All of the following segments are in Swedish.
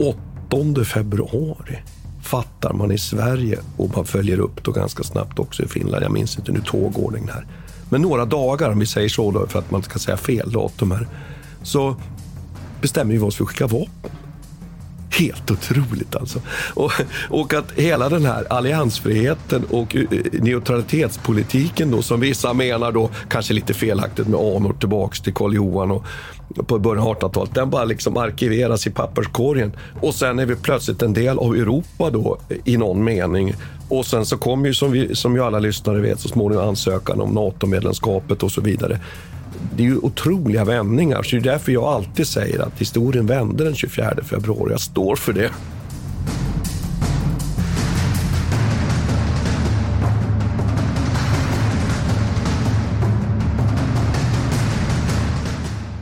8 februari fattar man i Sverige och man följer upp då ganska snabbt också i Finland. Jag minns inte nu tågordningen här. Men några dagar, om vi säger så då, för att man ska säga fel datum här, så bestämmer vi oss för att skicka vapen. Helt otroligt alltså. Och, och att hela den här alliansfriheten och eh, neutralitetspolitiken då som vissa menar då, kanske lite felaktigt med anor tillbaks till Karl Johan och på början av 1800-talet. Den bara liksom arkiveras i papperskorgen. Och sen är vi plötsligt en del av Europa då i någon mening. Och sen så kommer ju som, vi, som ju alla lyssnare vet så småningom ansökan om NATO-medlemskapet och så vidare det är ju otroliga vändningar. Så det är därför jag alltid säger att historien vände den 24 februari. Jag står för det.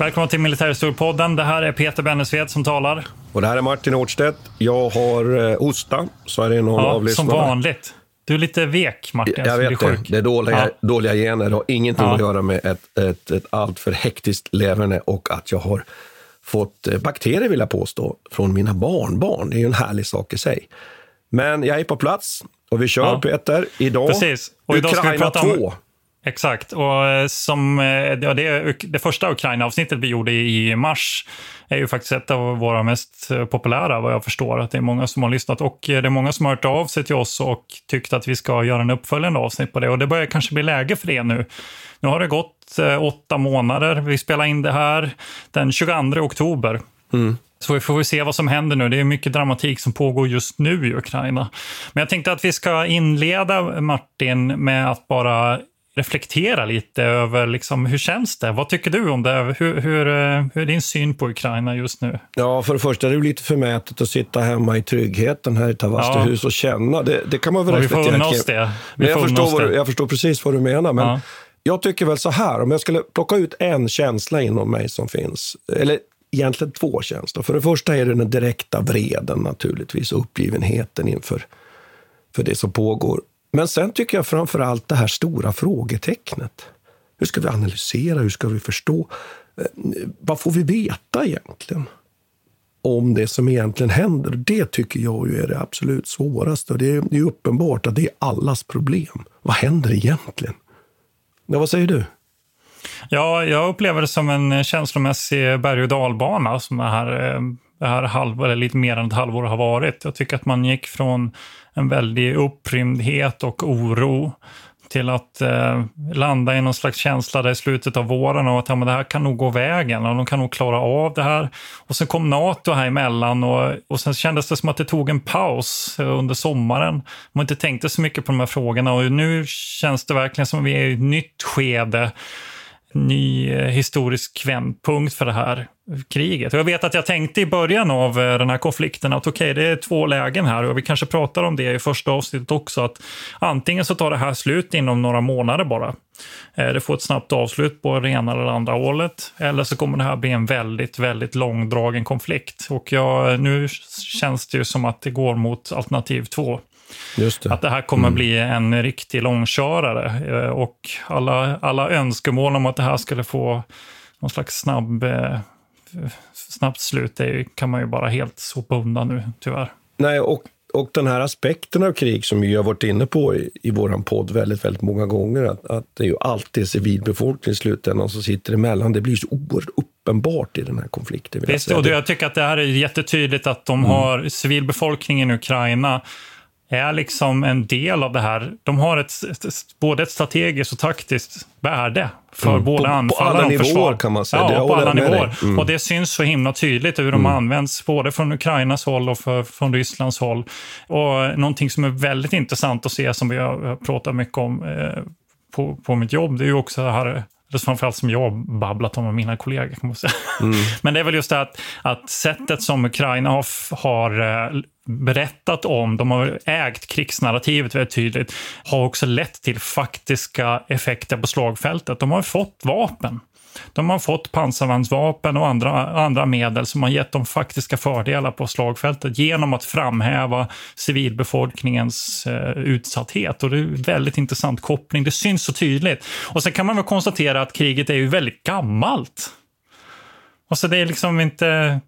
Välkommen till Militärhistoriepodden. Det här är Peter Bennesved som talar. Och det här är Martin Årstedt. Jag har eh, hosta, så är det någon ja, av lyssnarna. Som vanligt. Du är lite vek, Martin. Jag vet det. Det är dåliga, ja. dåliga gener. Det har ingenting ja. att göra med ett, ett, ett alltför hektiskt leverne och att jag har fått eh, bakterier, vill jag påstå, från mina barnbarn. Det är ju en härlig sak i sig. Men jag är på plats och vi kör, ja. Peter. Idag, Precis. Och idag Ukraina ska vi prata 2. Exakt. Och eh, som, ja, det, det första Ukraina-avsnittet vi gjorde i mars är ju faktiskt ett av våra mest eh, populära vad jag förstår. Att det är många som har lyssnat och eh, det är många som har hört av sig till oss och tyckt att vi ska göra en uppföljande avsnitt på det. Och det börjar kanske bli läge för det nu. Nu har det gått eh, åtta månader. Vi spelar in det här den 22 oktober. Mm. Så vi får se vad som händer nu. Det är mycket dramatik som pågår just nu i Ukraina. Men jag tänkte att vi ska inleda, Martin, med att bara reflektera lite över liksom, hur känns det? Vad tycker du om det? Hur, hur, eh, hur är din syn på Ukraina just nu? Ja, för det första är det lite förmätet att sitta hemma i tryggheten här i Tavastehus ja. och känna. Det, det kan man väl ja, reflektera kring. Vi får oss det. Vi jag, förstår vad, jag förstår precis vad du menar. Men ja. Jag tycker väl så här, om jag skulle plocka ut en känsla inom mig som finns, eller egentligen två känslor. För det första är det den direkta vreden naturligtvis, uppgivenheten inför för det som pågår. Men sen tycker jag framför allt det här stora frågetecknet. Hur ska vi analysera? Hur ska vi förstå? Eh, vad får vi veta egentligen? om det som egentligen händer. Det tycker jag är det absolut svåraste. Det är, det är uppenbart att det är allas problem. Vad händer egentligen? Ja, vad säger du? Ja, jag upplever det som en känslomässig berg och dalbana som det här, eh, det här halv, eller lite mer än ett halvår har varit. Jag tycker att man gick från en väldig upprymdhet och oro till att eh, landa i någon slags känsla där i slutet av våren och att ja, men det här kan nog gå vägen och de kan nog klara av det här. Och sen kom NATO här emellan och, och sen kändes det som att det tog en paus under sommaren. Man inte tänkte så mycket på de här frågorna och nu känns det verkligen som att vi är i ett nytt skede ny eh, historisk vändpunkt för det här kriget. Och jag vet att jag tänkte i början av eh, den här konflikten att okej, okay, det är två lägen här och vi kanske pratar om det i första avsnittet också, att antingen så tar det här slut inom några månader bara. Eh, det får ett snabbt avslut på det ena eller andra hållet. Eller så kommer det här bli en väldigt, väldigt långdragen konflikt. Och jag, nu känns det ju som att det går mot alternativ två. Det. Att det här kommer mm. bli en riktig långkörare. Eh, och alla, alla önskemål om att det här skulle få någon slags snabb, eh, snabbt slut, det kan man ju bara helt sopa undan nu, tyvärr. Nej, och och den här aspekten av krig som vi har varit inne på i, i vår podd väldigt, väldigt många gånger, att, att det är ju alltid civilbefolkningen i slutändan som sitter emellan. Det blir så oerhört uppenbart i den här konflikten. Visst, och det, jag tycker att det här är jättetydligt att de mm. har civilbefolkningen i Ukraina är liksom en del av det här. De har ett, både ett strategiskt och taktiskt värde för mm. både anfallare och försvar. På alla nivåer kan man säga. Ja, på alla nivåer. Mm. Och det syns så himla tydligt hur de mm. används både från Ukrainas håll och för, från Rysslands håll. Och någonting som är väldigt intressant att se, som vi har pratat mycket om eh, på, på mitt jobb, det är ju också det här eller framförallt som jag babblat om med mina kollegor. Kan man säga. Mm. Men det är väl just det att, att sättet som Ukraina har, har eh, berättat om, de har ägt krigsnarrativet väldigt tydligt, har också lett till faktiska effekter på slagfältet. De har fått vapen. De har fått pansarvagnsvapen och andra, andra medel som har gett dem faktiska fördelar på slagfältet genom att framhäva civilbefolkningens eh, utsatthet. Och det är en väldigt intressant koppling. Det syns så tydligt. Och sen kan man väl konstatera att kriget är ju väldigt gammalt. Alltså det är liksom inte...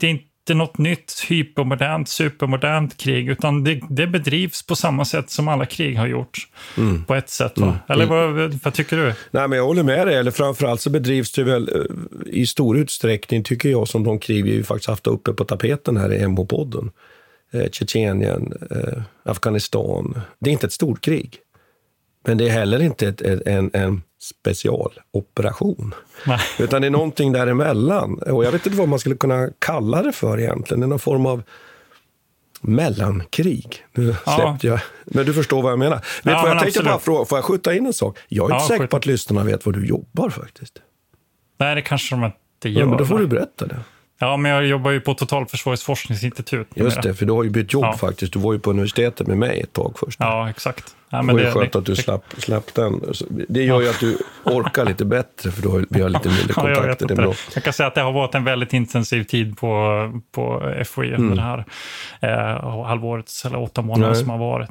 Det är inte något nytt hypermodernt, supermodernt krig, utan det, det bedrivs på samma sätt som alla krig har gjorts. Mm. På ett sätt. Mm. Eller vad, vad, tycker du? Nej, men jag håller med dig. Eller framförallt så bedrivs det väl eh, i stor utsträckning, tycker jag, som de krig vi faktiskt haft uppe på tapeten här i MH-podden. Eh, Tjetjenien, eh, Afghanistan. Det är inte ett stort krig. Men det är heller inte ett, ett, en, en specialoperation. Nej. Utan det är någonting däremellan. Och jag vet inte vad man skulle kunna kalla det för egentligen. Det är någon form av mellankrig. Nu ja. släppte jag. Men du förstår vad jag menar. Vet ja, vad jag tänkte bara fråga, får jag skjuta in en sak? Jag är inte ja, säker på att lyssnarna vet var du jobbar faktiskt. Nej, det kanske de inte gör. Ja, men då får du berätta det. Ja, men jag jobbar ju på Totalförsvarets forskningsinstitut. Just det, för du har ju bytt jobb ja. faktiskt. Du var ju på universitetet med mig ett tag först. Ja, exakt. Ja, men det var ju skönt det, att du slapp, slapp den. Det gör ju att du orkar lite bättre, för då har, vi har lite mindre kontakter. ja, jag, jag, kan säga att det har varit en väldigt intensiv tid på, på FOI under mm. det här eh, halvåret, eller åtta månader Nej. som har varit.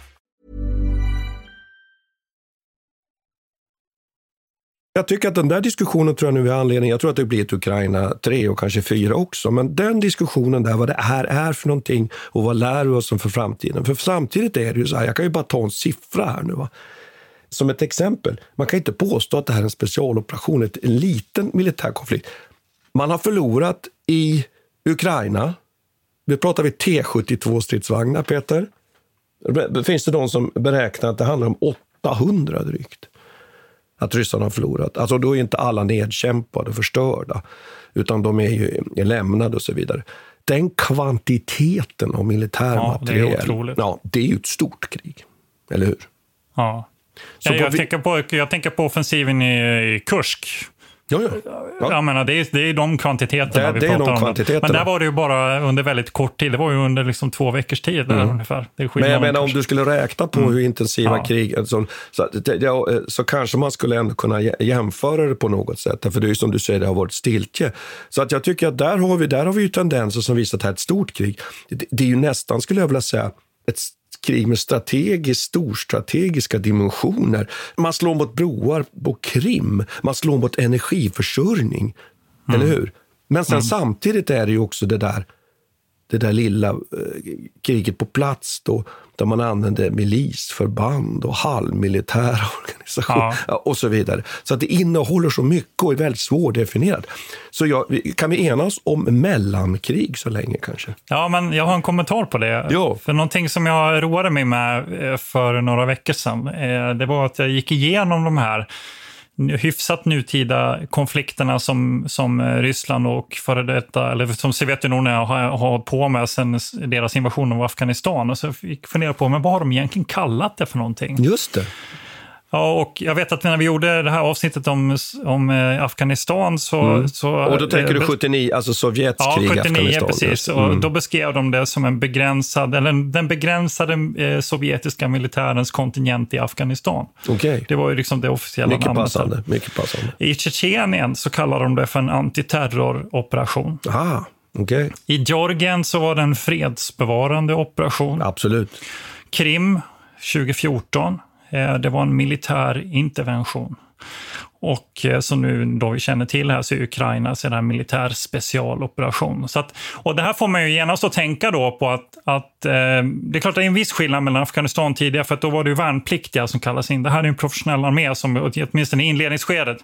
Jag tycker att den där diskussionen tror jag nu är anledning. Jag tror att det blir ett Ukraina 3 och kanske 4 också. Men den diskussionen där, vad det här är för någonting och vad lär vi oss för framtiden? För samtidigt är det ju så här, jag kan ju bara ta en siffra här nu. Va? Som ett exempel, man kan inte påstå att det här är en specialoperation, en liten militär konflikt. Man har förlorat i Ukraina, nu pratar vi T72-stridsvagnar, Peter. Finns det de som beräknar att det handlar om 800 drygt att ryssarna har förlorat. Alltså då är inte alla nedkämpade och förstörda, utan de är ju är lämnade och så vidare. Den kvantiteten av militär ja, materiel, det är, ja, det är ju ett stort krig. Eller hur? Ja. ja jag, vi... tänker på, jag tänker på offensiven i, i Kursk Ja, ja. ja. Jag menar, det, är, det är de kvantiteterna det, vi det pratar om. Kvantiteterna. Men där var det ju bara under väldigt kort tid. Det var ju under liksom två veckors tid där, mm. ungefär. Men jag menar om du skulle räkna på mm. hur intensiva ja. krig, så, så, ja, så kanske man skulle ändå kunna jämföra det på något sätt. För det är ju som du säger, det har varit stiltje. Så att jag tycker att där har vi, där har vi ju tendenser som visar att det här är ett stort krig. Det, det är ju nästan, skulle jag vilja säga, ett krig med strategiskt, storstrategiska dimensioner. Man slår mot broar på Krim, man slår mot energiförsörjning. Mm. Eller hur? Men sen samtidigt är det ju också det där, det där lilla eh, kriget på plats då, där man använder milisförband och halvmilitära organisationer Ja. och så vidare. Så att det innehåller så mycket och är väldigt svårdefinierat. Så jag, kan vi enas om mellankrig så länge kanske? Ja, men jag har en kommentar på det. Ja. För någonting som jag roade mig med eh, för några veckor sedan, eh, det var att jag gick igenom de här hyfsat nutida konflikterna som, som eh, Ryssland och före detta, eller som Sovjetunionen har, har på med sedan deras invasion av Afghanistan. Och så fick jag fundera på, men vad har de egentligen kallat det för någonting? Just det. Ja, och jag vet att när vi gjorde det här avsnittet om, om eh, Afghanistan så... så Mm. Och då tänker du eh, 79, alltså Sovjets Ja, krig i 79 Afghanistan. precis. just. Och Mm. då beskrev de det som en begränsad, eller den begränsade eh, sovjetiska militärens kontingent i Afghanistan. Okej. Det var ju liksom det officiella Mycket namnet. passande. Mycket passande. I Tjetjenien så kallar de det för en antiterroroperation. Ah, okej. I Georgien så var det en fredsbevarande operation. Absolut. Krim 2014, eh, Eh, det var en militär intervention. Och eh, som nu då vi känner till här så är Ukraina så är det en militär specialoperation. Så att, och det här får man ju genast att tänka då på att, att eh, det är klart det är en viss skillnad mellan Afghanistan tidigare för att då var det ju värnpliktiga som kallas in. Det här är ju en professionell armé som åtminstone i inledningsskedet.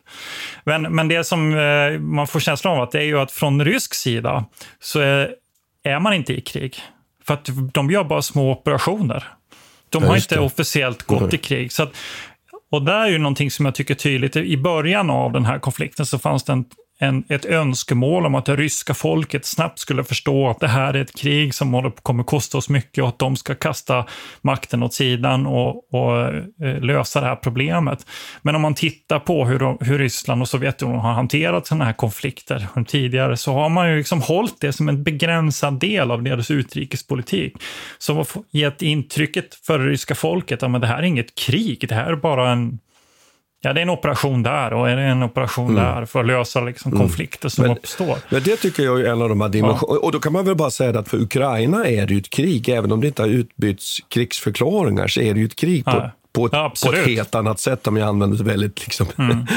Men, men det som eh, man får känslan av att det är ju att från rysk sida så är, är man inte i krig. För att de gör bara små operationer. De Ja, har just inte det. officiellt gått i krig. Så att, och där är ju någonting som jag tycker tydligt. I början av den här konflikten så fanns det en, en, ett önskemål om att det ryska folket snabbt skulle förstå att det här är ett krig som håller kommer kosta oss mycket och att de ska kasta makten åt sidan och, och eh, lösa det här problemet. Men om man tittar på hur, de, hur Ryssland och Sovjetunionen har hanterat sådana här konflikter tidigare så har man ju liksom hållit det som en begränsad del av deras utrikespolitik. Som har gett intrycket för det ryska folket att det här är inget krig, det här är bara en Ja, det är en operation där och är det en operation där för att lösa liksom, konflikter som Mm. Men- uppstår. Men det tycker jag är en av de här dimensionerna. Och då kan man väl bara säga att för Ukraina är det ju ett krig. Även om det inte har utbytts krigsförklaringar så är det ju ett krig på, Ja. på, ett, Ja, på ett helt annat sätt om jag använder ett väldigt liksom,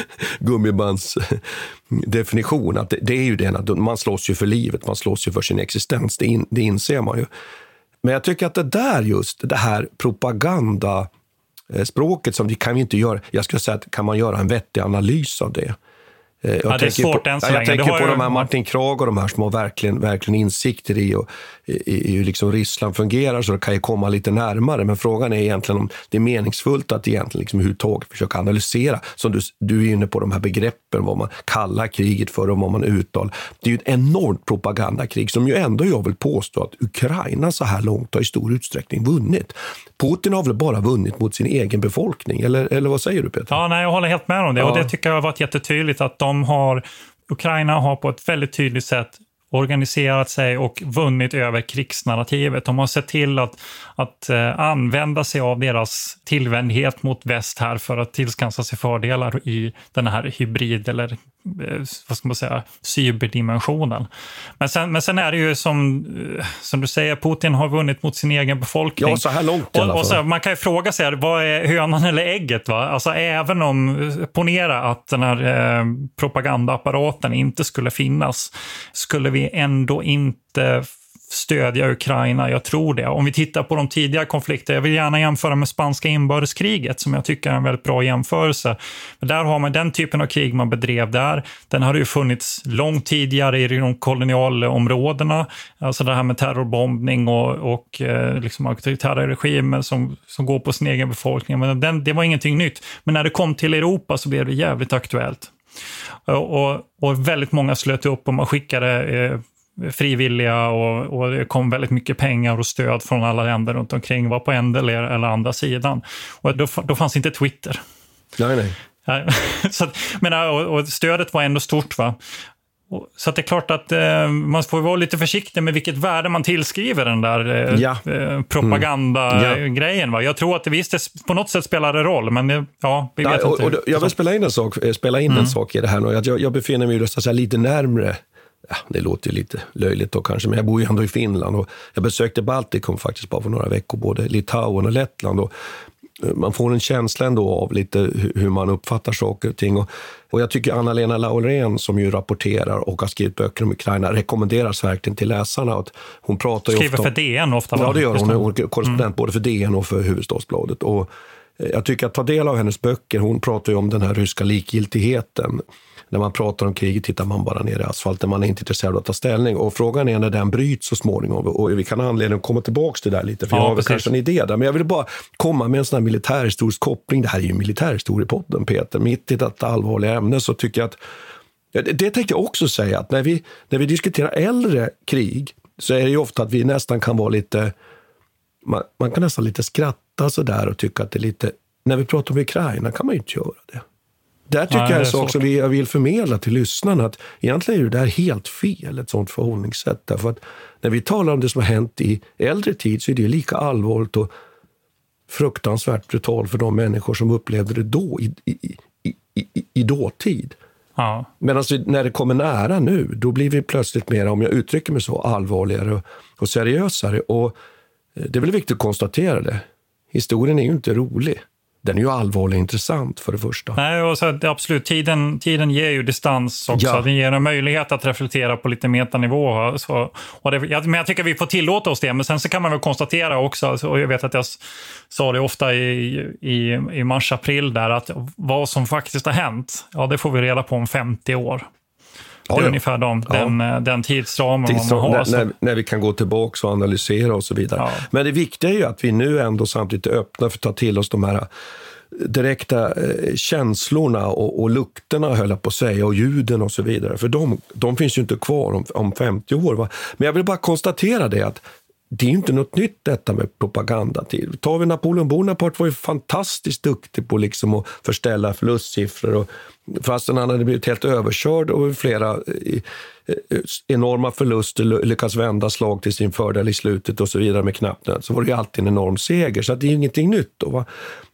gummibands definition. Att det, det är ju det, att man slåss ju för livet, man slåss ju för sin existens. Det, in, det inser man ju. Men jag tycker att det där just, det här propaganda Eh, språket som det kan vi inte göra. Jag skulle säga att kan man göra en vettig analys av det? Eh, Jag det är tänker svårt på, än så ja, Jag länge. Det tänker på ju- de här Martin Krag och de här som har verkligen, verkligen insikter i, och, i, i hur liksom Ryssland fungerar, så det kan ju komma lite närmare. Men frågan är egentligen om det är meningsfullt att egentligen liksom överhuvudtaget försöka analysera. Som du, du är inne på de här begreppen, vad man kallar kriget för och vad man uttalar. Det är ju ett enormt propagandakrig som ju ändå jag vill påstå att Ukraina så här långt har i stor utsträckning vunnit. Putin har väl bara vunnit mot sin egen befolkning, eller, eller vad säger du Peter? Ja, nej, jag håller helt med om det. Och Ja. det tycker jag har varit jättetydligt att de har, Ukraina har på ett väldigt tydligt sätt organiserat sig och vunnit över krigsnarrativet. De har sett till att, att eh, använda sig av deras tillvändhet mot väst här för att tillskansa sig fördelar i den här hybrid eller vad ska man säga, cyberdimensionen. Men sen, men sen är det ju som, eh, som du säger, Putin har vunnit mot sin egen befolkning. Ja, så här långt i alla och, och så. Man kan ju fråga sig, vad är hönan eller ägget? Va? Alltså även om, ponera att den här eh, propagandaapparaten inte skulle finnas, skulle vi ändå inte stödja Ukraina? Jag tror det. Om vi tittar på de tidiga konflikterna, jag vill gärna jämföra med spanska inbördeskriget som jag tycker är en väldigt bra jämförelse. Men där har man den typen av krig man bedrev där. Den hade ju funnits långt tidigare i de kolonialområdena. Alltså det här med terrorbombning och, och eh, liksom auktoritära regimer som, som går på sin egen befolkning. Men den, det var ingenting nytt. Men när det kom till Europa så blev det jävligt aktuellt. Och, och, och väldigt många slöt upp och man skickade eh, frivilliga och, och det kom väldigt mycket pengar och stöd från alla länder runt omkring, var på en eller, eller andra sidan. Och då, då fanns inte Twitter. Nej, nej. Så att, men, och, och stödet var ändå stort. va. Så det är klart att eh, man får vara lite försiktig med vilket värde man tillskriver den där eh, Ja. eh, propagandagrejen. Va? Jag tror att det visst, det, på något sätt spelar det roll, men det, ja, vi vet Nej, och, inte. och, jag vill spela in en sak, eh, spela in en sak i det här jag, jag befinner mig ju så att säga, lite närmre Ja, det låter ju lite löjligt då kanske, men jag bor ju ändå i Finland. Och jag besökte Baltikum faktiskt bara för några veckor, både Litauen och Lettland. Och, man får en känsla ändå av lite hur man uppfattar saker och ting. Och, och jag tycker Anna-Lena Laurén, som ju rapporterar och har skrivit böcker om Ukraina, rekommenderas verkligen till läsarna. Att hon pratar Skriver ofta för DN ofta? Ja, det gör hon. Hon är korrespondent Mm. både för DN och för Huvudstadsbladet. Och eh, jag tycker att ta del av hennes böcker, hon pratar ju om den här ryska likgiltigheten. När man pratar om kriget tittar man bara ner i asfalten, man är inte intresserad av att ta ställning. Och frågan är när den bryts så småningom. Och vi kan ha anledning att komma tillbaka till det där lite, för Ja, jag har precis. kanske en idé där. Men jag vill bara komma med en sån här militärhistorisk koppling. Det här är ju militärhistoriepodden, Peter. Mitt i detta allvarliga ämne så tycker jag att det, tänkte jag också säga, att när vi, när vi diskuterar äldre krig så är det ju ofta att vi nästan kan vara lite... Man, man kan nästan lite skratta sådär och tycka att det är lite... När vi pratar om Ukraina kan man ju inte göra det. Där tycker Nej, jag en sak som jag vill förmedla till lyssnarna, att egentligen är det här helt fel, ett sånt förhållningssätt. Därför att när vi talar om det som har hänt i äldre tid så är det lika allvarligt och fruktansvärt brutalt för de människor som upplevde det då, i, i, i, i, dåtid. Ja. Medan vi- när det kommer nära nu, då blir vi plötsligt mer, om jag uttrycker mig så, allvarligare och, och seriösare. Och eh, det är väl viktigt att konstatera det. Historien är ju inte rolig. Den är ju allvarlig och intressant för det första. Nej, och så, absolut. Tiden, tiden ger ju distans också. Ja. Den ger en möjlighet att reflektera på lite metanivå. Så, och det, jag, men jag tycker vi får tillåta oss det. Men sen så kan man väl konstatera också, alltså, och jag vet att jag sa det ofta i, i, i mars-april där, att vad som faktiskt har hänt, ja det får vi reda på om 50 år. Det är ja. ungefär de, Ja. den, eh, den tidsramen Tills, man har. när, när, när vi kan gå tillbaka och analysera och så vidare. Ja. Men det viktiga är ju att vi nu ändå samtidigt är öppna för att ta till oss de här direkta eh, känslorna och, och lukterna, höll jag på att säga, och ljuden och så vidare. För de, de finns ju inte kvar om, om 50 år. Va? Men jag vill bara konstatera det att det är inte något nytt detta med propaganda. Tar vi Napoleon Bonaparte var ju fantastiskt duktig på liksom att förställa förlustsiffror. Och fastän han hade blivit helt överkörd och flera eh, eh, enorma förluster ly- lyckas vända slag till sin fördel i slutet och så vidare med knapp nöd, så var det ju alltid en enorm seger. Så det är ingenting nytt. Då, va?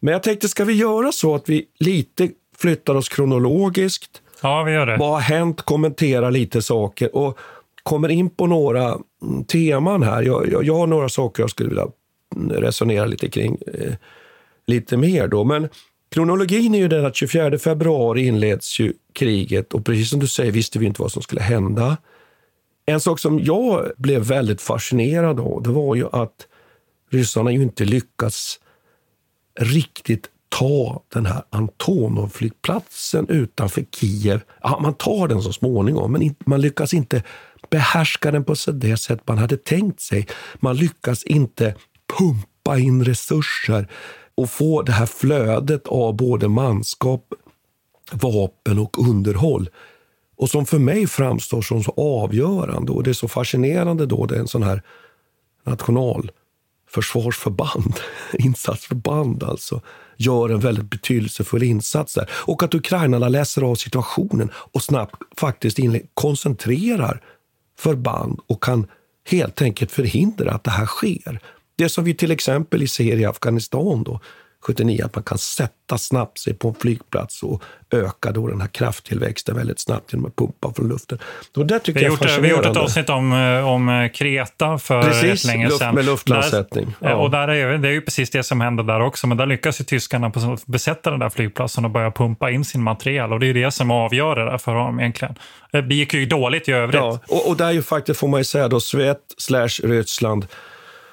Men jag tänkte, ska vi göra så att vi lite flyttar oss kronologiskt? Ja, vi gör det. Vad har hänt? Kommentera lite saker och kommer in på några mm, teman här. Jag, jag, jag har några saker jag skulle vilja mm, resonera lite kring eh, lite mer då. Men kronologin är ju den att 24 februari inleds ju kriget och precis som du säger visste vi inte vad som skulle hända. En sak som jag blev väldigt fascinerad av det var ju att ryssarna ju inte lyckats riktigt ta den här Antonov-flygplatsen utanför Kiev. Ja, man tar den så småningom, men man lyckas inte behärska den på så det sätt man hade tänkt sig. Man lyckas inte pumpa in resurser och få det här flödet av både manskap, vapen och underhåll. Och som för mig framstår som så avgörande och det är så fascinerande då, det är en sån här nationalförsvarsförband, insatsförband alltså, gör en väldigt betydelsefull insats där. Och att ukrainarna läser av situationen och snabbt faktiskt koncentrerar förband och kan helt enkelt förhindra att det här sker. Det som vi till exempel ser i Afghanistan då, 79, att man kan sätta snabbt sig på en flygplats och öka då den här krafttillväxten väldigt snabbt genom att pumpa från luften. Och där tycker Vi jag gjort, är vi har gjort ett avsnitt om, eh, om eh, Kreta för Precis, länge luft- sedan. med luftlandsättning. Där, Ja. Och där är, det är ju precis det som händer där också. Men där lyckas ju tyskarna besätta den där flygplatsen och börja pumpa in sin material. Och det är det som avgör det där för dem egentligen. Det gick ju dåligt i övrigt. Ja, och, och där ju faktiskt får man ju säga då Sovjet slash Ryssland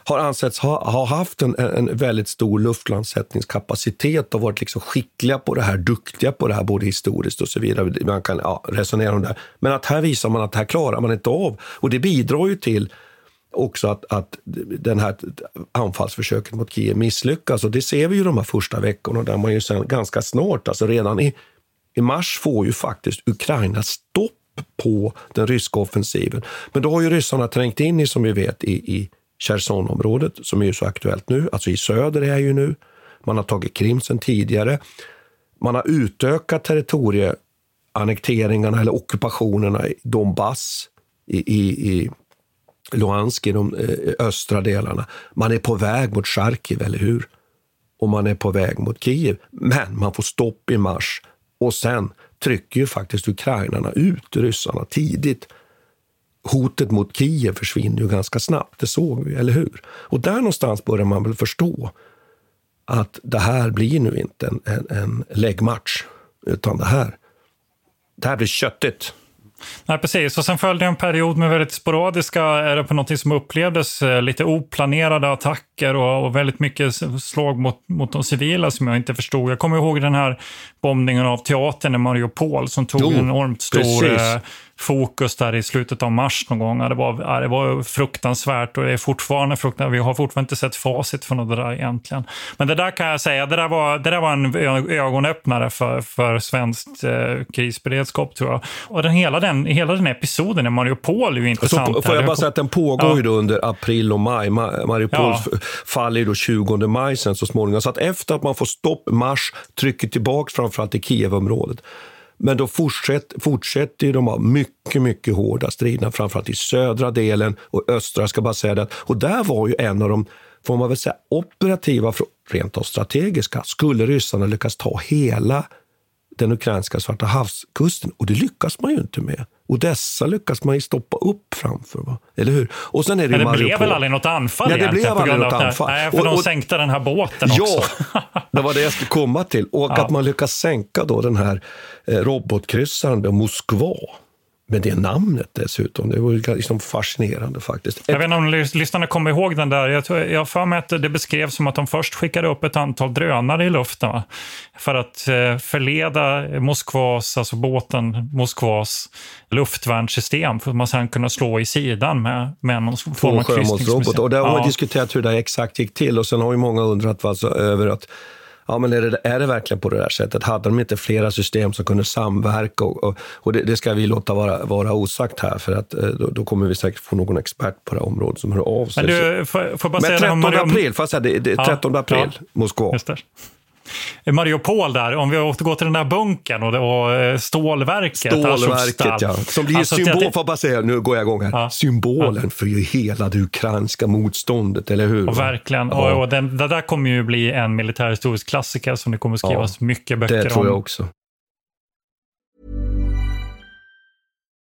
har ansetts ha, ha haft en, en väldigt stor luftlandsättningskapacitet och varit liksom skickliga på det här, duktiga på det här både historiskt och så vidare. Man kan ja, resonera om det. Men att här visar man att här klarar man inte av. Och det bidrar ju till också att, att den här anfallsförsöket mot Kiev misslyckas. Och det ser vi ju de här första veckorna där man ju sen ganska snart, alltså redan i, i mars får ju faktiskt Ukraina stopp på den ryska offensiven. Men då har ju ryssarna trängt in i, som vi vet, i, i Chersonområdet som är ju så aktuellt nu. Alltså i söder är ju nu. Man har tagit Krim sen tidigare. Man har utökat territorieannekteringarna eller ockupationerna i Donbass, i, i, i Luhansk, i de eh, östra delarna. Man är på väg mot Charkiv, eller hur? Och man är på väg mot Kiev. Men man får stopp i mars och sen trycker ju faktiskt ukrainarna ut ryssarna tidigt. Hotet mot Kiev försvinner ju ganska snabbt, det såg vi, eller hur? Och där någonstans börjar man väl förstå att det här blir nu inte en, en, en läggmatch, utan det här, det här blir köttigt. Nej, precis. Och sen följde en period med väldigt sporadiska, det på något som upplevdes eh, lite oplanerade attacker och, och, väldigt mycket slag mot, mot de civila som jag inte förstod. Jag kommer ihåg den här bombningen av teatern i Mariupol som tog jo, en enormt stor eh, fokus där i slutet av mars någon gång. Det var, det var fruktansvärt och det är fortfarande fruktansvärt. Vi har fortfarande inte sett facit från det där egentligen. Men det där kan jag säga, det där var, det där var en ögonöppnare för, för svenskt eh, krisberedskap tror jag. Och den, hela, den, hela den episoden i Mariupol är ju intressant. Så, får jag bara säga att den pågår ja. under april och maj. Mariupol ja. faller då 20 maj sen så småningom. Så att efter att man får stopp mars, trycker tillbaka framförallt i Kievområdet men då fortsätter, ju de ha mycket, mycket hårda striderna, framförallt i södra delen och östra, ska bara säga det. Och där var ju en av de, får man väl säga, operativa, rent av strategiska, skulle ryssarna lyckas ta hela den ukrainska Svarta havskusten. Och det lyckas man ju inte med. Odessa lyckas man ju stoppa upp framför. Va? Eller hur? Och sen är det, Men det blev väl aldrig något anfall Nej, det blev aldrig något anfall. Nej, för och, och, de sänkte den här båten också. Ja, det var det jag skulle komma till. Och ja. att man lyckas sänka då den här eh, robotkryssaren Moskva med det namnet dessutom. Det var liksom fascinerande faktiskt. Jag vet inte om lyssnarna kommer ihåg den där. Jag, tror, jag för mig att det beskrevs som att de först skickade upp ett antal drönare i luften va? för att eh, förleda Moskvas, alltså båten Moskvas luftvärnssystem för att man sen kunna slå i sidan med, med någon form av kryssningsmissil. Och där har ja. man diskuterat hur det exakt gick till och sen har ju många undrat alltså, över att ja, men är, det, är det verkligen på det där sättet? Hade de inte flera system som kunde samverka? Och, och, och det, det, ska vi låta vara, vara osagt här, för att eh, då, då, kommer vi säkert få någon expert på det här området som hör av sig. Men, du, får, får bara men 13 april, får jag säga, det, det, 13 ja, april, ja, Moskva. Mariupol där, om vi återgår till den där bunkern och, och eh, stålverket. Stålverket, ja. Som blir alltså, symbol, får bara säga, nu går jag igång här, ja. symbolen ja. för ju hela det ukrainska motståndet, eller hur? Och verkligen, ja. och, och den, det där kommer ju bli en militärhistorisk klassiker som det kommer skrivas mycket böcker om. Det tror jag också.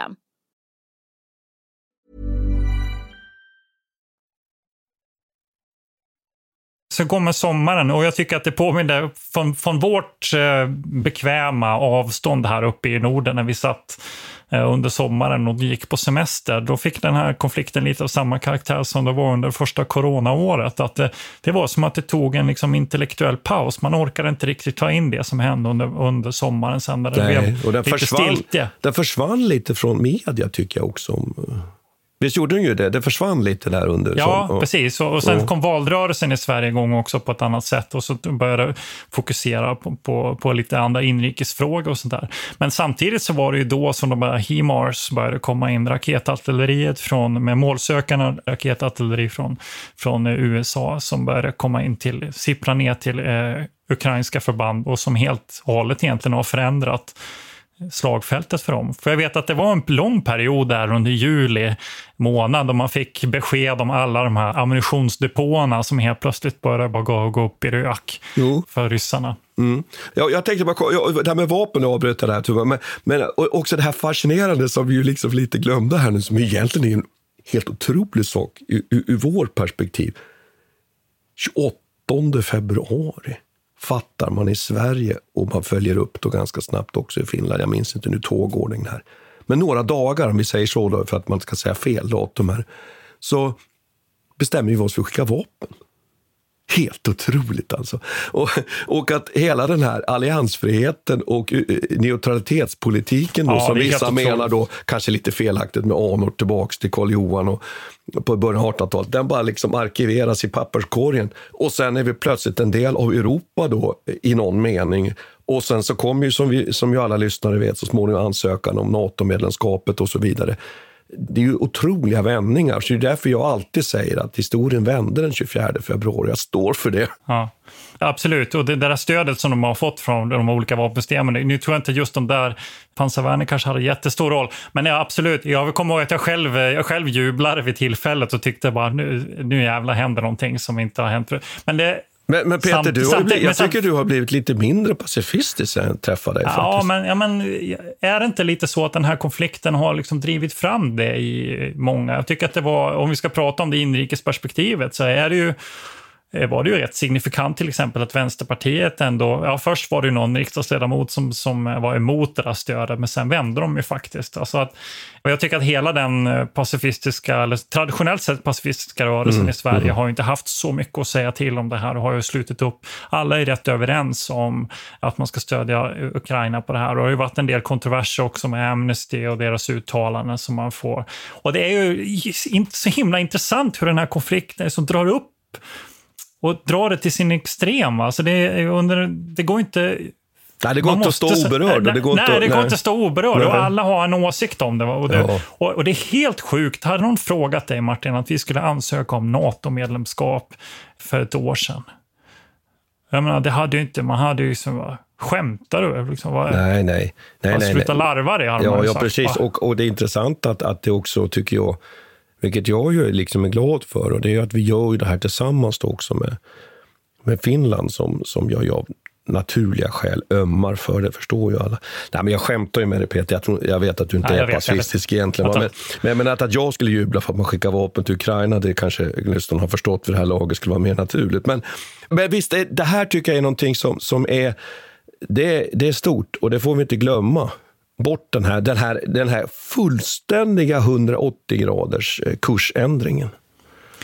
System. Så kommer sommaren och jag tycker att det påminner från, från vårt eh, bekväma avstånd här uppe i Norden när vi satt under sommaren och gick på semester, då fick den här konflikten lite av samma karaktär som det var under första coronaåret. Att det, det var som att det tog en liksom intellektuell paus. Man orkade inte riktigt ta in det som hände under, under sommaren sen när det Nej, blev och den lite försvann, stiltje. Den försvann lite från media tycker jag också. Visst gjorde den ju det? Det försvann lite där under. Ja, och, precis. Och, och sen och. kom valrörelsen i Sverige igång också på ett annat sätt och så började fokusera på, på, på, lite andra inrikesfrågor och sånt där. Men samtidigt så var det ju då som de började, HIMARS började komma in, raketartilleriet från, med målsökande raketartilleri från, från USA som började komma in till, sippra ner till eh, ukrainska förband och som helt och hållet egentligen har förändrat slagfältet för dem. För jag vet att det var en lång period där under juli månad då man fick besked om alla de här ammunitionsdepåerna som helt plötsligt började bara gå, gå upp i rök Jo. för ryssarna. Mm. Jag, jag tänkte bara, jag, det här med vapen avbröt jag där, tyvärr, men, men och också det här fascinerande som vi ju liksom lite glömde här nu, som egentligen är en helt otrolig sak ur, ur, ur vår perspektiv. 28 februari fattar man i Sverige och man följer upp då ganska snabbt också i Finland. Jag minns inte nu tågordningen här. Men några dagar, om vi säger så då, för att man ska säga fel datum här, så bestämmer vi oss för att skicka vapen. Helt otroligt alltså. Och, och att hela den här alliansfriheten och eh, neutralitetspolitiken då, Ja, som vissa menar då, kanske lite felaktigt med anor tillbaks till Karl Johan och på början av 1800-talet, den bara liksom arkiveras i papperskorgen. Och sen är vi plötsligt en del av Europa då i någon mening. Och sen så kommer ju, som, vi, som ju alla lyssnare vet, så småningom ansökan om NATO-medlemskapet och så vidare. Det är ju otroliga vändningar, så det är därför jag alltid säger att historien vände den 24 februari. Jag står för det. Ja, absolut. Och det där stödet som de har fått från de olika vapensystemen, nu tror jag inte just de där pansarvärnen kanske hade jättestor roll. Men ja, absolut, jag kommer ihåg att jag själv, jag själv jublade vid tillfället och tyckte bara nu, nu jävlar händer någonting som inte har hänt förut. Men det, men, men Peter, Samt- du har blivit, jag samt- tycker du har blivit lite mindre pacifistisk sen jag träffade dig. Ja faktiskt. men, ja, men är det inte lite så att den här konflikten har liksom drivit fram det i många? Jag tycker att det var, om vi ska prata om det inrikesperspektivet, så är det ju var det ju rätt signifikant till exempel att Vänsterpartiet ändå, ja först var det ju någon riksdagsledamot som, som var emot det där stödet, men sen vände de ju faktiskt. Alltså att, och jag tycker att hela den eh, pacifistiska, eller traditionellt sett pacifistiska rörelsen i Sverige har ju inte haft så mycket att säga till om det här och har ju slutit upp. Alla är rätt överens om att man ska stödja Ukraina på det här. Och det har ju varit en del kontroverser också med Amnesty och deras uttalanden som man får. Och det är ju inte så himla intressant hur den här konflikten som drar upp och drar det till sin extrem. Alltså det, under, det går inte... Nej, det går man inte att stå måste- oberörd. Nej, det går nej, inte, det går inte att stå oberörd. Och alla har en åsikt om det. va? Och det, Ja. och, och det är helt sjukt. Hade någon frågat dig, Martin, att vi skulle ansöka om NATO-medlemskap för ett år sedan? Jag menar, det hade ju inte... Man hade ju som... va, Skämtar du? Liksom, vad, Nej, nej. nej, nej, sluta larva det, hade man Ja, ju ja sagt, precis. va? Och, och det är intressant att, att det också, tycker jag, vilket jag ju liksom är glad för, och det är att vi gör det här tillsammans då också med, med Finland som, som jag, jag naturliga skäl ömmar för. Det förstår ju alla. Nej, men jag skämtar ju med dig Peter. Jag, tror, jag vet att du inte Nej, är pacifistisk egentligen. Men, men, men att, att jag skulle jubla för att man skickar vapen till Ukraina, det kanske lyssnarna har förstått för det här laget skulle vara mer naturligt. Men, men visst, det, det här tycker jag är någonting som, som är, det, det är stort och det får vi inte glömma. Bort den här, den här, den här fullständiga 180 graders eh, kursändringen.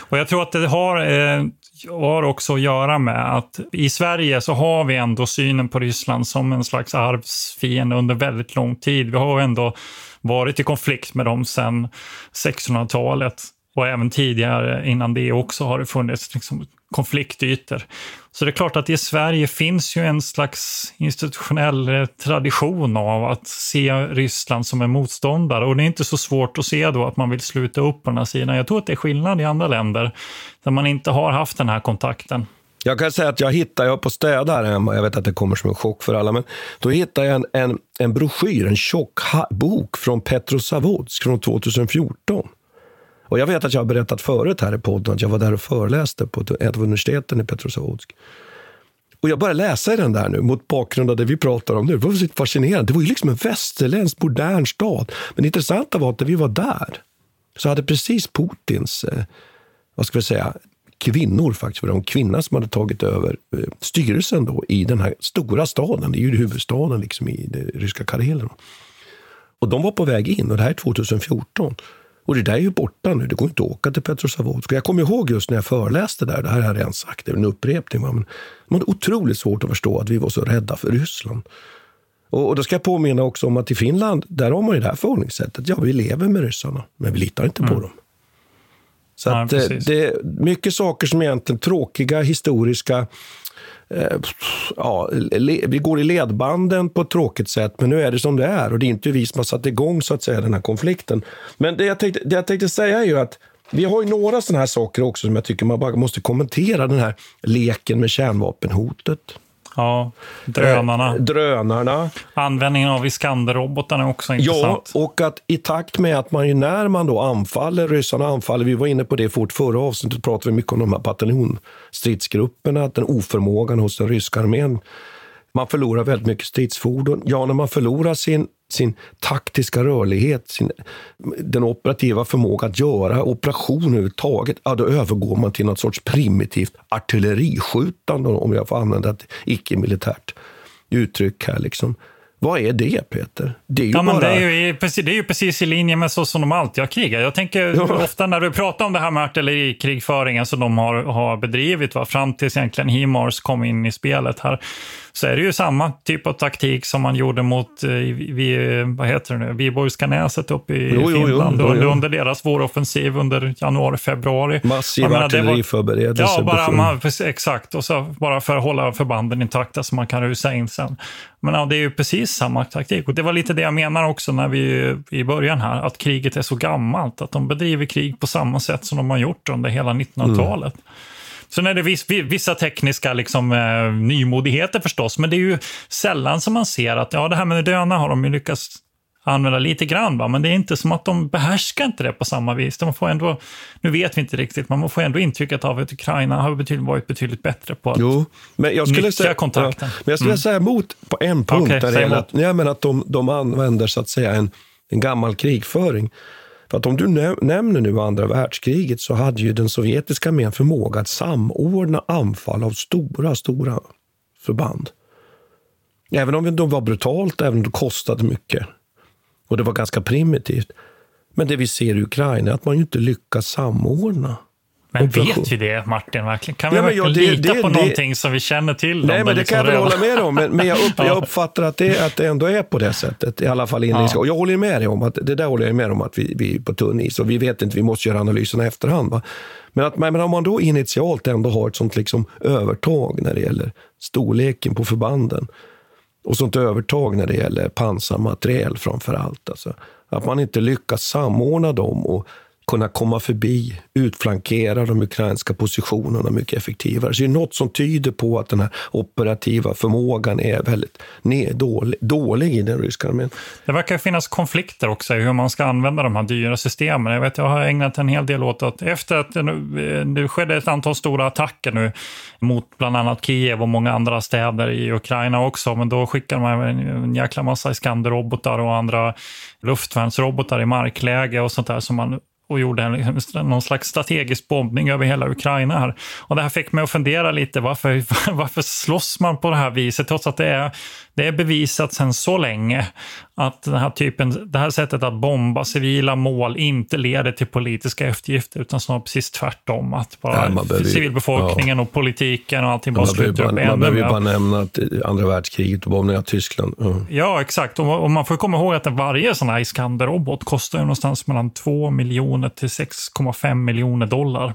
Och jag tror att det har, eh, har också att göra med att i Sverige så har vi ändå synen på Ryssland som en slags arvsfiende under väldigt lång tid. Vi har ändå varit i konflikt med dem sedan 1600-talet och även tidigare innan det också har det funnits liksom konfliktytor. Så det är klart att i Sverige finns ju en slags institutionell eh, tradition av att se Ryssland som en motståndare och det är inte så svårt att se då att man vill sluta upp på den här sidan. Jag tror att det är skillnad i andra länder där man inte har haft den här kontakten. Jag kan säga att jag hittade, jag på städa här hemma, jag vet att det kommer som en chock för alla, men då hittade jag en, en, en broschyr, en tjock bok från Petrozavodsk från 2014. Och jag vet att jag har berättat förut här i podden att jag var där och föreläste på ett av universiteten i Petrozavodsk. Och jag började läsa i den där nu mot bakgrund av det vi pratar om nu. Det var så fascinerande. Det var ju liksom en västerländsk modern stad. Men det intressanta var att när vi var där så hade precis Putins, eh, vad ska vi säga, kvinnor faktiskt, för det var en kvinna som hade tagit över eh, styrelsen då i den här stora staden. Det är ju huvudstaden liksom i det ryska Karelen. Och de var på väg in och det här är 2014. Och det där är ju borta nu. Det går inte att åka till Petrozavodsk. Och Jag kommer ihåg just när jag föreläste där, det här har jag redan sagt, det är en upprepning, men man hade otroligt svårt att förstå att vi var så rädda för Ryssland. Och, och då ska jag påminna också om att i Finland, där har man ju det här förhållningssättet. Ja, vi lever med ryssarna, men vi litar inte på dem. Så Ja, att, eh, det är mycket saker som egentligen tråkiga, historiska, Eh, ja, vi går i ledbanden på ett tråkigt sätt, men nu är det som det är. Och det är inte vi som har satt igång så att säga, den här konflikten. Men det jag tänkte, det jag tänkte säga är ju att vi har ju några sådana här saker också som jag tycker man bara måste kommentera. Den här leken med kärnvapenhotet. Ja, drönarna. Eh, drönarna. Användningen av Iskander-robotarna är också intressant. Ja, och att i takt med att man ju när man då anfaller, ryssarna anfaller, vi var inne på det fort förra avsnittet, pratade vi mycket om de här bataljonstridsgrupperna, den oförmågan hos den ryska armén. Man förlorar väldigt mycket stridsfordon. Ja, när man förlorar sin sin taktiska rörlighet, sin, den operativa förmåga att göra operationer överhuvudtaget, ja, då övergår man till något sorts primitivt artilleriskjutande, om jag får använda ett icke-militärt uttryck här. Liksom. Vad är det, Peter? Det är ju ja, bara... det, är ju, det är ju precis i linje med så som de alltid har krigat. Jag tänker ja. ofta när du pratar om det här med artillerikrigföringen som de har, har bedrivit, va, fram tills egentligen HIMARS kom in i spelet här, så är det ju samma typ av taktik som man gjorde mot eh, vid, vad heter det nu, Viborgska näset uppe i jo, Finland jo, jo, under, under deras våroffensiv under januari, februari. Massiv artilleriförberedelse. Ja, bara man, exakt. Och så bara för att hålla förbanden intakta så man kan rusa in sen. Men ja, det är ju precis samma taktik. Och det var lite det jag menar också när vi i början här, att kriget är så gammalt. Att de bedriver krig på samma sätt som de har gjort under hela 1900-talet. Mm. Sen är det viss, vissa tekniska liksom, eh, nymodigheter förstås, men det är ju sällan som man ser att ja, det här med döna har de ju lyckats använda lite grann, va? men det är inte som att de behärskar inte det på samma vis. De får ändå, nu vet vi inte riktigt, men man får ändå intrycket av att Ukraina har betydligt, varit betydligt bättre på att jo, men jag skulle nyttja säga, kontakten. Ja, men jag skulle mm. säga emot på en punkt, okay, där att, ja, men att de, de använder så att säga en, en gammal krigföring. För att om du nämner nu andra världskriget så hade ju den sovjetiska armén förmåga att samordna anfall av stora, stora förband. Även om det var brutalt, även om det kostade mycket. Och det var ganska primitivt. Men det vi ser i Ukraina är att man ju inte lyckas samordna. Men vet vi det, Martin? Verkligen? Kan vi ja, verkligen det, lita det, på det, någonting som vi känner till? Nej, men det liksom kan jag väl hålla med om. Men, men jag, upp, jag, uppfattar att det, att det ändå är på det sättet. I alla fall inledningsvis. Ja. Och jag håller med dig om att det där håller jag med om att vi, vi är på tunn is. Och vi vet inte, vi måste göra analyserna i efterhand. Va? Men, att, men om man då initialt ändå har ett sånt liksom övertag när det gäller storleken på förbanden och sånt övertag när det gäller pansarmateriel framför allt. Alltså, att man inte lyckas samordna dem och kunna komma förbi, utflankera de ukrainska positionerna mycket effektivare. Så det är något som tyder på att den här operativa förmågan är väldigt dålig, dålig i den ryska armén. Det verkar finnas konflikter också i hur man ska använda de här dyra systemen. Jag, vet, jag har ägnat en hel del åt att efter att det, nu, det skedde ett antal stora attacker nu mot bland annat Kiev och många andra städer i Ukraina också, men då skickar man en jäkla massa Iskander-robotar och andra luftvärnsrobotar i markläge och sånt där som man och gjorde en, liksom, någon slags strategisk bombning över hela Ukraina. Här. Och det här fick mig att fundera lite, varför, varför slåss man på det här viset? Trots att det är, det är bevisat sedan så länge att den här typen, det här sättet att bomba civila mål inte leder till politiska eftergifter, utan snarare precis tvärtom. Att bara ja, behöver, civilbefolkningen ja. och politiken och allting bara slutar upp Man behöver ju bara nämna att andra världskriget och bombningen av Tyskland. Mm. Ja, exakt. Och, och, man får komma ihåg att varje sån här Iskander-robot kostar någonstans mellan 2 miljoner till 6,5 miljoner dollar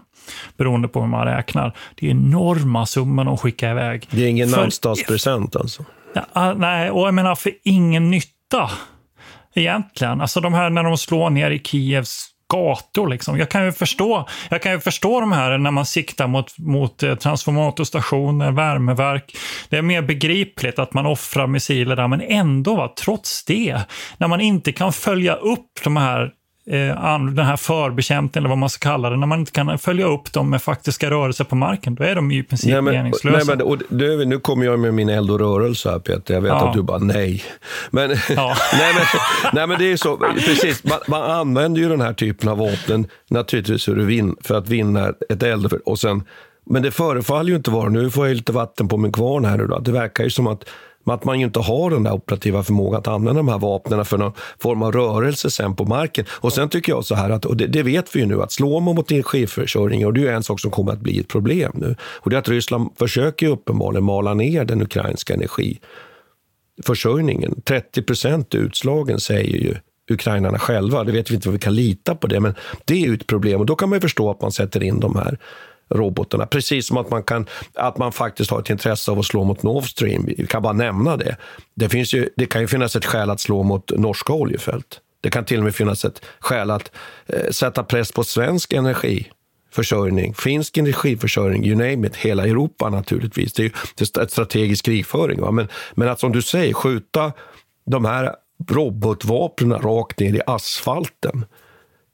beroende på hur man räknar. Det är enorma summor att skicka iväg. Det är ingen namnsdagspresent alltså? Ja, nej, och jag menar för ingen nytta egentligen. Alltså de här när de slår ner i Kievs gator. Liksom. Jag, kan ju förstå, jag kan ju förstå de här när man siktar mot, mot eh, transformatorstationer, värmeverk. Det är mer begripligt att man offrar missiler där, men ändå, va, trots det, när man inte kan följa upp de här den här förbekämpningen, eller vad man ska kalla det, när man inte kan följa upp dem med faktiska rörelser på marken, då är de ju i princip nej, men, meningslösa. Nej, men, och det, nu kommer jag med min eld och rörelse här, Peter. Jag vet ja. att du bara nej. Men, ja. nej, men, nej, men det är så, precis. Man, man, använder ju den här typen av vapen naturligtvis för att, vinna, för att vinna ett eld. Och sen, men det förefaller ju inte vara, nu får jag lite vatten på min kvarn här nu då, det verkar ju som att men att man ju inte har den där operativa förmågan att använda de här vapnen för någon form av rörelse sen på marken. Och sen tycker jag så här, att, och det, det vet vi ju nu, att slår man mot energiförsörjning, och det är en sak som kommer att bli ett problem nu, och det är att Ryssland försöker ju uppenbarligen mala ner den ukrainska energiförsörjningen. 30 procent utslagen säger ju ukrainarna själva. Det vet vi inte vad vi kan lita på det, men det är ju ett problem. Och då kan man ju förstå att man sätter in de här robotarna. Precis som att man, kan, att man faktiskt har ett intresse av att slå mot Nord Stream. Vi kan bara nämna det. Det, finns ju, det kan ju finnas ett skäl att slå mot norska oljefält. Det kan till och med finnas ett skäl att eh, sätta press på svensk energi försörjning, finsk energiförsörjning, you name it, hela Europa naturligtvis. Det är ju det är ett strategisk krigföring. Va? Men, men att som du säger, skjuta de här robotvapnen rakt ner i asfalten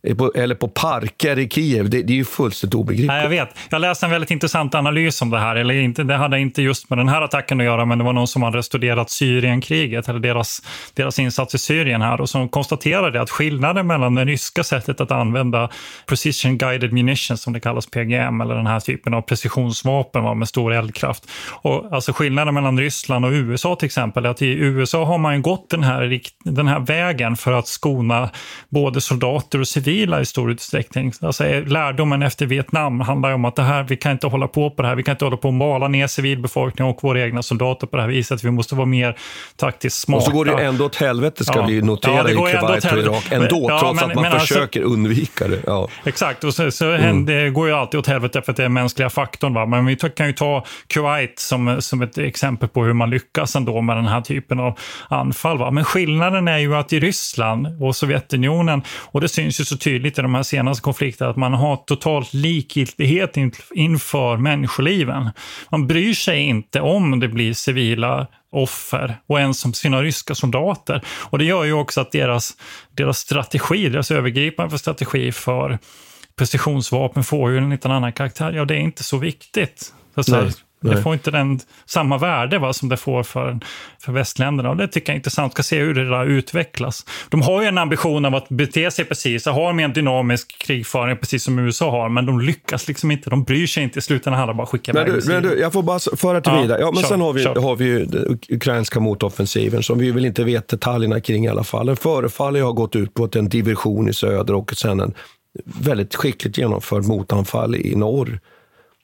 Eh, eller på parker i Kiev. Det, det är ju fullständigt obegripligt. Nej, jag vet. Jag läste en väldigt intressant analys om det här. Eller inte, det hade inte just med den här attacken att göra, men det var någon som hade studerat Syrienkriget, eller deras, deras insats i Syrien här, och som konstaterade att skillnaden mellan det ryska sättet att använda precision guided munitions, som det kallas PGM, eller den här typen av precisionsvapen va, med stor eldkraft. Och alltså skillnaden mellan Ryssland och USA till exempel, är att i USA har man gått den här, den här vägen för att skona både soldater och civila civila i stor utsträckning. Alltså, lärdomen efter Vietnam handlar om att det här, vi kan inte hålla på på det här. Vi kan inte hålla på och mala ner civilbefolkningen och våra egna soldater på det här viset. Vi måste vara mer taktiskt smarta. Och så går det ändå åt helvete, ska ja. vi notera, ja, i Kuwait och Irak. Ändå, ja, trots men, att man alltså- försöker alltså, undvika det. Ja. Exakt, och så, så mm. det går ju alltid åt helvete för att det är mänskliga faktorn. Va? Men vi kan ju ta Kuwait som, som ett exempel på hur man lyckas ändå med den här typen av anfall. Va? Men skillnaden är ju att i Ryssland och Sovjetunionen, och det syns ju så tydligt i de här senaste konflikterna, att man har totalt likgiltighet inför människoliven. Man bryr sig inte om det blir civila offer och ens om sina ryska soldater. Och det gör ju också att deras, deras strategi, deras övergripande strategi för precisionsvapen får ju en lite annan karaktär. Ja, det är inte så viktigt. Alltså, så Nej. Det får inte den, samma värde va, som det får för, för västländerna. Och det tycker jag är intressant. Ska se hur det där utvecklas. De har ju en ambition av att bete sig precis. De har en dynamisk krigföring precis som USA har. Men de lyckas liksom inte. De bryr sig inte. I slutändan handlar bara skicka iväg men du, Jag får bara föra till ja, vidare. Ja, men kör, sen har vi, har vi ju den ukrainska motoffensiven som vi väl inte vet detaljerna kring i alla fall. Den förefaller ha gått ut på att en diversion i söder och sen en väldigt skickligt genomförd motanfall i norr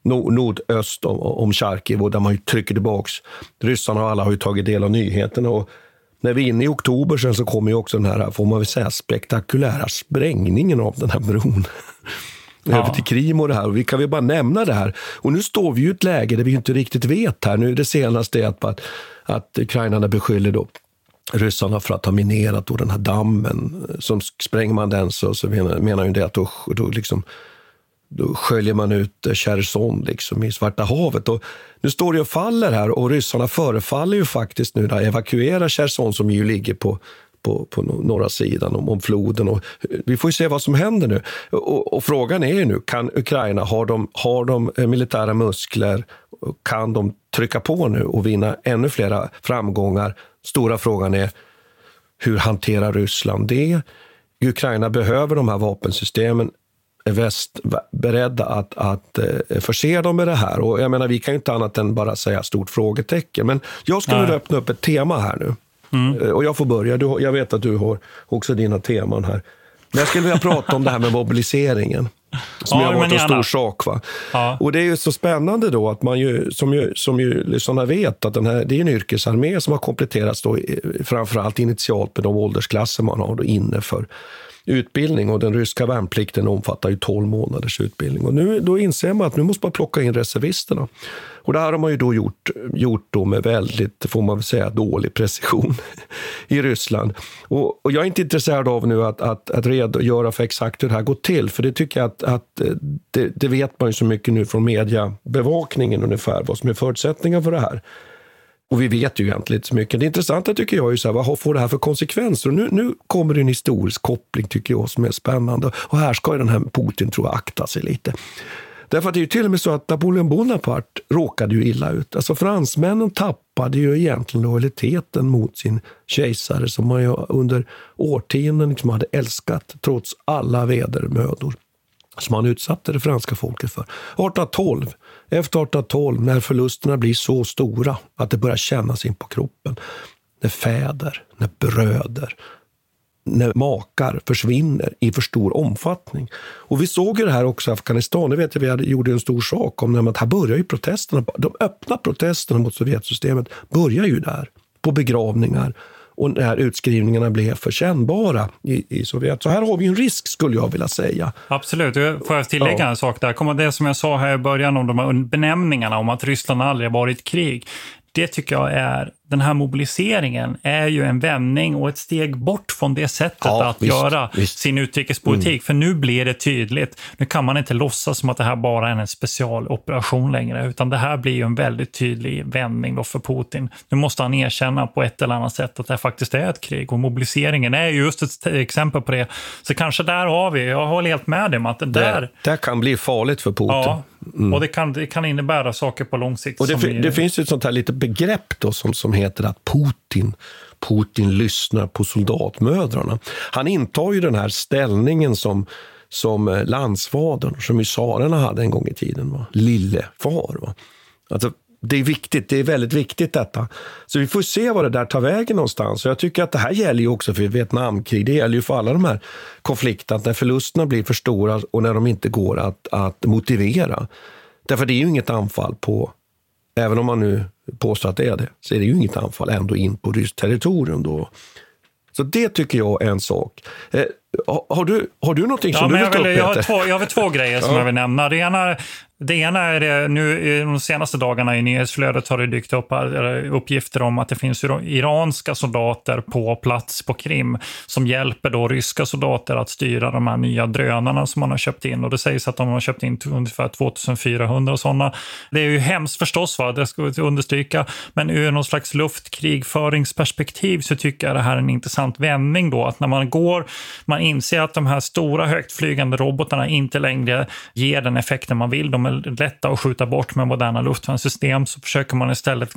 nordöst om, om Charkiv och där man ju trycker tillbaks. Ryssarna och alla har ju tagit del av nyheterna. Och när vi är inne i oktober sen så kommer ju också den här, får man väl säga, spektakulära sprängningen av den här bron. Ja. över till Krim och det här. Och vi kan väl bara nämna det här. Och nu står vi i ett läge där vi inte riktigt vet här. Nu det senaste är att, att ukrainarna beskyller då ryssarna för att ha minerat då den här dammen. Som spränger man den så, så menar, menar ju det att då, då liksom då sköljer man ut eh, Cherson liksom i Svarta havet. Och nu står det och faller här och ryssarna förefaller ju faktiskt nu evakuera Cherson som ju ligger på, på, på norra sidan om, om floden. Och eh, vi får se vad som händer nu. Och, och, frågan är ju nu, kan Ukraina, har de, har de eh, militära muskler? Kan de trycka på nu och vinna ännu flera framgångar? Stora frågan är, hur hanterar Ryssland det? Ukraina behöver de här vapensystemen väst beredda att, att eh, förse dem med det här? Och jag menar, vi kan ju inte annat än bara säga stort frågetecken. Men jag skulle vilja öppna upp ett tema här nu. Mm. Eh, och jag får börja. Du, jag vet att du har också dina teman här. Men jag skulle vilja prata om det här med mobiliseringen. Som ja, har varit en stor sak. Va? Ja. Och det är ju så spännande då att man ju, som ju, som ju lyssnarna vet, att den här, det är en yrkesarmé som har kompletterats då, framförallt initialt med de åldersklasser man har då inne för utbildning och den ryska värnplikten omfattar ju 12 månaders utbildning. Och nu, då inser man att nu måste man plocka in reservisterna. Och det här har man ju då gjort, gjort då med väldigt, får man väl säga, dålig precision i Ryssland. Och, och, jag är inte intresserad av nu att, att, att redogöra för exakt hur det här går till, för det tycker jag att, att eh, det, det vet man ju så mycket nu från mediebevakningen ungefär, vad som är förutsättningar för det här. Och vi vet ju egentligen inte så mycket. Det intressanta tycker jag är så här, vad får det här för konsekvenser? Och nu, nu kommer det en historisk koppling tycker jag som är spännande. Och här ska den här Putin tror jag akta sig lite. Därför att det är ju till och med så att Napoleon Bonaparte råkade ju illa ut. Alltså fransmännen tappade ju egentligen lojaliteten mot sin kejsare som man ju under årtionden liksom hade älskat trots alla vedermödor som han utsatte det franska folket för. 1812 efter 1812, när förlusterna blir så stora att det börjar kännas in på kroppen, när fäder, när bröder, när makar försvinner i för stor omfattning. Och vi såg ju det här också i Afghanistan. Det vet jag, vi gjorde en stor sak om att här börjar ju protesterna. De öppna protesterna mot Sovjetsystemet börjar ju där. På begravningar, och när utskrivningarna blev för kännbara i, i Sovjet. Så här har vi en risk skulle jag vilja säga. Absolut. Får jag tillägga ja. en sak där? Kommer det som jag sa här i början om de här benämningarna om att Ryssland aldrig har varit krig. Det tycker jag är den här mobiliseringen är ju en vändning och ett steg bort från det sättet Ja, att visst, göra visst. sin utrikespolitik. För nu blir det tydligt. Nu kan man inte låtsas som att det här bara är en specialoperation längre, utan det här blir ju en väldigt tydlig vändning då för Putin. Nu måste han erkänna på ett eller annat sätt att det faktiskt är ett krig och mobiliseringen är ju just ett exempel på det. Så kanske där har vi, jag håller helt med dig om att det där, Det, det kan bli farligt för Putin. ja, och det kan, det kan innebära saker på lång sikt. Och det, vi- det finns ju ett sånt här litet begrepp då som, som heter att Putin, Putin lyssnar på soldatmödrarna. Han intar ju den här ställningen som, som eh, landsfadern, som ju tsarerna hade en gång i tiden. Va? Lillefar. Va? Alltså, det är viktigt, det är väldigt viktigt detta. Så vi får se vad det där tar vägen någonstans. Och jag tycker att det här gäller ju också för Vietnamkrig. Det gäller ju för alla de här konflikterna, att när förlusterna blir för stora och när de inte går att, att motivera. Därför det är ju inget anfall på, även om man nu påstår att det är det, så är det ju inget anfall ändå in på ryskt territorium då. Så det tycker jag är en sak. Eh, har, du, har du någonting Ja, som men du jag, vill ta upp, jag, har två, jag har två grejer som Ja. jag vill nämna. Det ena, det ena är det, nu de senaste dagarna i nyhetsflödet har det dykt upp uppgifter om att det finns ira- iranska soldater på plats på Krim som hjälper då ryska soldater att styra de här nya drönarna som man har köpt in. Och det sägs att de har köpt in ungefär 2400 sådana. Det är ju hemskt förstås, va? det ska vi understryka, men ur någon slags luftkrigföringsperspektiv så tycker jag det här är en intressant vändning då, att när man går, man inser att de här stora högtflygande robotarna inte längre ger den effekten man vill. De är lätta att skjuta bort med moderna luftvärnssystem, så försöker man istället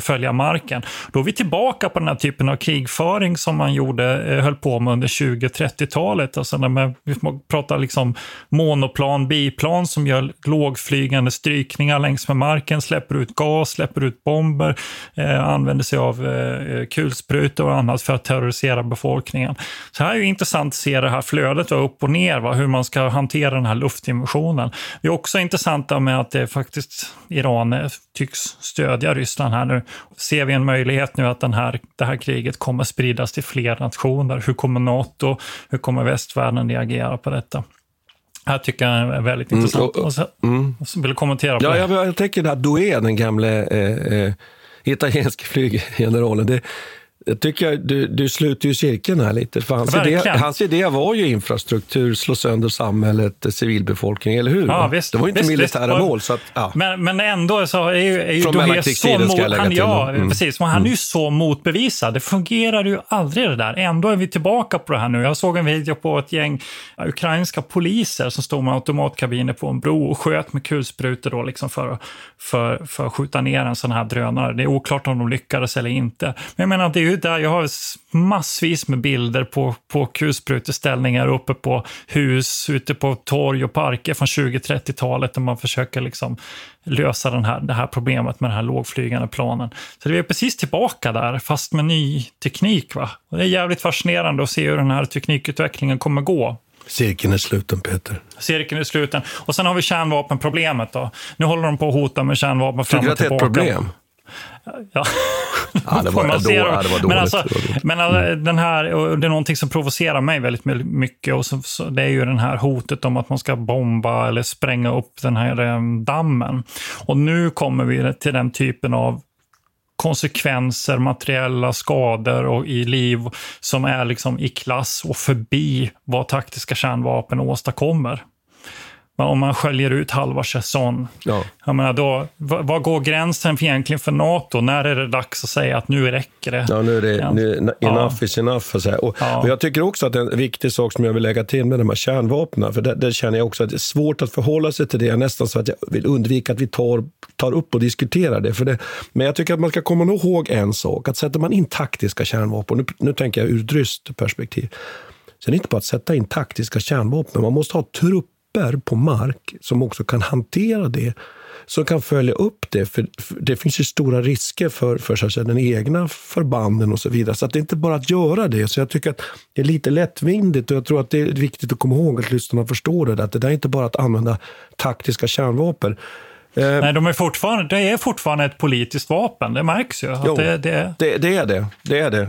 följa marken. Då är vi tillbaka på den här typen av krigföring som man gjorde, eh, höll på med under 20-30-talet. Alltså när man, vi pratar liksom monoplan, biplan som gör lågflygande strykningar längs med marken, släpper ut gas, släpper ut bomber, eh, använder sig av eh, eh kulsprutor och annat för att terrorisera befolkningen. Så här är ju intressant att se det här flödet va, upp och ner, va, hur man ska hantera den här luftdimensionen. Det är också intressant med att det faktiskt Iran eh, tycks stödja Ryssland här nu. Ser vi en möjlighet nu att den här, det här kriget kommer spridas till fler nationer? Hur kommer NATO, hur kommer västvärlden reagera på detta? Det här tycker jag är väldigt Mm, intressant. och- Och så, Mm. och vill du kommentera på Ja, det? jag, jag tänker att Doué, den gamle eh, eh, italienske flyggeneralen, det, jag tycker du, du sluter ju cirkeln här lite. För hans, idé, hans idé var ju infrastruktur, slå sönder samhället, civilbefolkning, eller hur? Ja, visst, det var ju inte visst, militära visst. mål. Så att, ja. Men, men ändå så är ju, är ju Från mellankrigstiden ska jag mot, lägga han, till. Ja, Mm. precis. Men han är ju så motbevisad. Det fungerar ju aldrig det där. Ändå är vi tillbaka på det här nu. Jag såg en video på ett gäng ukrainska poliser som stod med automatkabiner på en bro och sköt med kulsprutor då liksom för, för, för att skjuta ner en sån här drönare. Det är oklart om de lyckades eller inte. Men jag menar, det är ju där jag har massvis med bilder på, på kulspruteställningar uppe på hus, ute på torg och parker från 20-30-talet där man försöker liksom lösa den här, det här problemet med den här lågflygande planen. Så det är precis tillbaka där, fast med ny teknik. Va? Och det är jävligt fascinerande att se hur den här teknikutvecklingen kommer gå. Cirkeln är sluten, Peter. Cirkeln i sluten. Och sen har vi kärnvapenproblemet. Då. Nu håller de på att hota med kärnvapen fram Tycker du och att det är ett tillbaka. problem? Ja. Ja, det var, man då, se då. ja, det var dåligt. Men, alltså, Det dåligt. men alltså, den här, och det är någonting som provocerar mig väldigt mycket. Och så, så, det är ju den här hotet om att man ska bomba eller spränga upp den här eh, dammen. Och nu kommer vi till den typen av konsekvenser, materiella skador och i liv som är liksom i klass och förbi vad taktiska kärnvapen åstadkommer. Om man sköljer ut halva Cherson, Ja. jag menar då, vad går gränsen för egentligen för NATO? När är det dags att säga att nu räcker det? Ja, nu är det Ja. nu, enough is enough. Så säga. Och, Ja. och jag tycker också att en viktig sak som jag vill lägga till med de här kärnvapnen, för det, det känner jag också att det är svårt att förhålla sig till det. Nästan så att jag vill undvika att vi tar, tar upp och diskuterar det. För det. Men jag tycker att man ska komma ihåg en sak, att sätter man in taktiska kärnvapen, nu, nu tänker jag ur ett ryskt perspektiv, så är det inte bara att sätta in taktiska kärnvapen, man måste ha trupper på mark som också kan hantera det som kan följa upp det. För, för det finns ju stora risker för, för så att säga, den egna förbanden och så vidare. Så att det är inte bara att göra det. Så jag tycker att det är lite lättvindigt och jag tror att det är viktigt att komma ihåg att lyssnarna förstår det. Att det där är inte bara att använda taktiska kärnvapen. Eh, Nej, de är fortfarande, det är fortfarande ett politiskt vapen. Det märks ju. Jo. det, det, det, det är det. Det är det.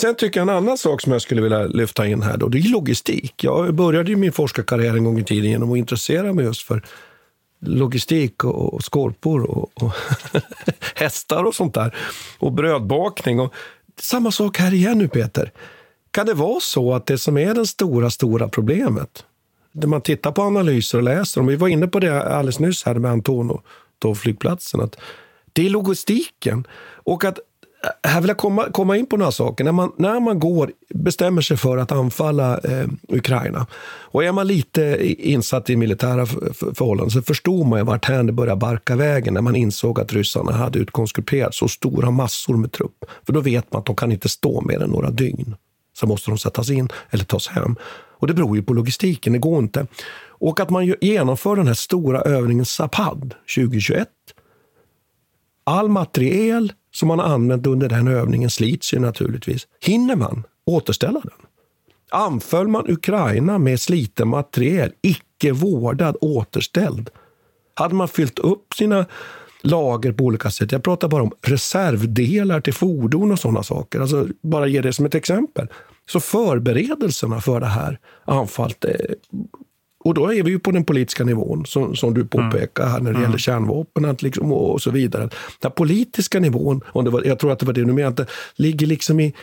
Sen tycker jag en annan sak som jag skulle vilja lyfta in här då, det är logistik. Jag började ju min forskarkarriär en gång i tiden genom att intressera mig just för logistik och, och skorpor och, och hästar och sånt där. Och brödbakning. Och samma sak här igen nu Peter. Kan det vara så att det som är det stora, stora problemet, när man tittar på analyser och läser, dem. vi var inne på det alldeles nyss här med Antonov-flygplatsen, att det är logistiken. Och att här vill jag komma, komma in på några saker. När man, när man går, bestämmer sig för att anfalla eh, Ukraina och är man lite insatt i militära förhållanden så förstod man ju vart det började barka vägen när man insåg att ryssarna hade utkonskriperat så stora massor med trupp. För då vet man att de kan inte stå mer än några dygn. Så måste de sättas in eller tas hem. Och det beror ju på logistiken, det går inte. Och att man genomför den här stora övningen Zapad 2021. All materiel som man har använt under den övningen slits ju naturligtvis. Hinner man återställa den? Anföll man Ukraina med sliten materiel, icke vårdad, återställd? Hade man fyllt upp sina lager på olika sätt? Jag pratar bara om reservdelar till fordon och sådana saker. Alltså, bara ge det som ett exempel. Så förberedelserna för det här anfallet eh, och då är vi ju på den politiska nivån, som, som du påpekar här när det mm. gäller kärnvapen liksom, och, så vidare. Den politiska nivån, och det var, jag tror att det var det du menade, ligger liksom i